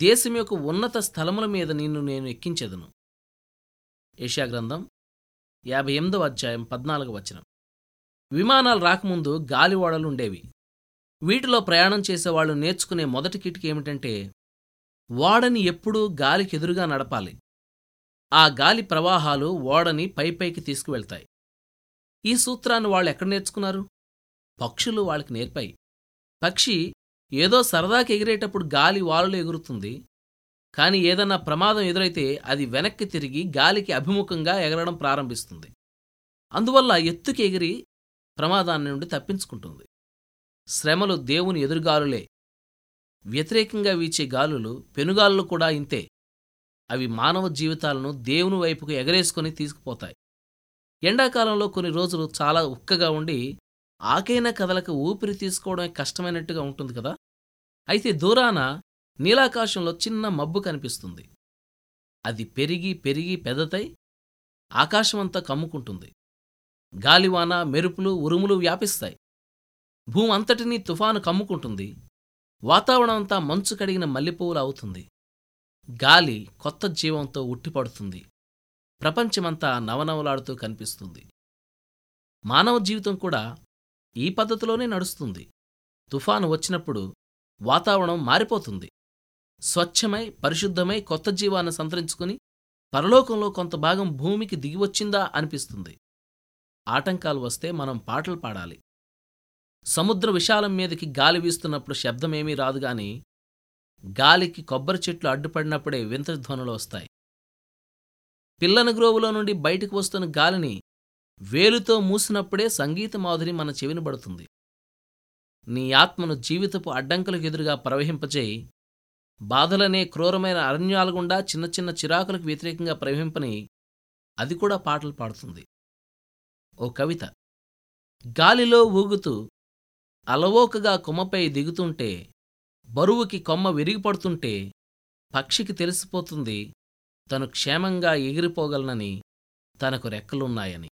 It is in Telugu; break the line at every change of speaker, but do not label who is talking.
దేశం యొక్క ఉన్నత స్థలముల మీద నిన్ను నేను ఎక్కించెదను. ఏషియా గ్రంథం యాభై ఎనిమిదవ అధ్యాయం పద్నాలుగు వచనం. విమానాలు రాకముందు గాలివాడలు ఉండేవి. వీటిలో ప్రయాణం చేసేవాళ్ళు నేర్చుకునే మొదటి కిటికీ ఏమిటంటే ఓడని ఎప్పుడూ గాలికి ఎదురుగా నడపాలి. ఆ గాలి ప్రవాహాలు ఓడని పైపైకి తీసుకువెళ్తాయి. ఈ సూత్రాన్ని వాళ్ళు ఎక్కడ నేర్చుకున్నారు? పక్షులు వాళ్ళకి నేర్పాయి. పక్షి ఏదో సరదాకి ఎగిరేటప్పుడు గాలి వాలులు ఎగురుతుంది. కానీ ఏదన్నా ప్రమాదం ఎదురైతే అది వెనక్కి తిరిగి గాలికి అభిముఖంగా ఎగరడం ప్రారంభిస్తుంది. అందువల్ల ఎత్తుకి ఎగిరి ప్రమాదాన్ని నుండి తప్పించుకుంటుంది. శ్రమలు దేవుని ఎదురుగాలులే. వ్యతిరేకంగా వీచే గాలులు పెనుగాలులు కూడా ఇంతే. అవి మానవ జీవితాలను దేవుని వైపుకు ఎగరేసుకుని తీసుకుపోతాయి. ఎండాకాలంలో కొన్ని రోజులు చాలా ఉక్కగా ఉండి ఆకైన కదలక ఊపిరి తీసుకోవడం కష్టమైనట్టుగా ఉంటుంది కదా? అయితే దూరాన నీలాకాశంలో చిన్న మబ్బు కనిపిస్తుంది. అది పెరిగి పెరిగి పెద్దతై ఆకాశమంతా కమ్ముకుంటుంది. గాలివాన మెరుపులు ఉరుములు వ్యాపిస్తాయి. భూమంతటినీ తుఫాను కమ్ముకుంటుంది. వాతావరణమంతా మంచు కడిగిన మల్లెపువ్వులు అవుతుంది. గాలి కొత్త జీవంతో ఉట్టిపడుతుంది. ప్రపంచమంతా నవనవలాడుతూ కనిపిస్తుంది. మానవ జీవితం కూడా ఈ పద్ధతిలోనే నడుస్తుంది. తుఫాను వచ్చినప్పుడు వాతావరణం మారిపోతుంది. స్వచ్ఛమై పరిశుద్ధమై కొత్త జీవాన్ని సంతరించుకుని పరలోకంలో కొంత భాగం భూమికి దిగివచ్చిందా అనిపిస్తుంది. ఆటంకాలు వస్తే మనం పాటలు పాడాలి. సముద్ర విశాలం మీదకి గాలి వీస్తున్నప్పుడు శబ్దమేమీ రాదుగాని గాలికి కొబ్బరి చెట్లు అడ్డుపడినప్పుడే వింత ధ్వనులు వస్తాయి. పిల్లని గ్రోవులో నుండి బయటకు వస్తున్న గాలిని వేలుతో మూసినప్పుడే సంగీత మాధురి మన చెవిని పడుతుంది. నీ ఆత్మను జీవితపు అడ్డంకులకు ఎదురుగా ప్రవహింపచేయి బాధలనే క్రూరమైన అరణ్యాల గుండా చిన్న చిన్న చిరాకులకు వ్యతిరేకంగా ప్రవహింపని అది కూడా పాటలు పాడుతుంది. ఓ కవిత గాలిలో ఊగుతూ అలవోకగా కొమ్మపై దిగుతుంటే బరువుకి కొమ్మ విరిగిపడుతుంటే పక్షికి తెలిసిపోతుంది తను క్షేమంగా ఎగిరిపోగలనని తనకు రెక్కలున్నాయని.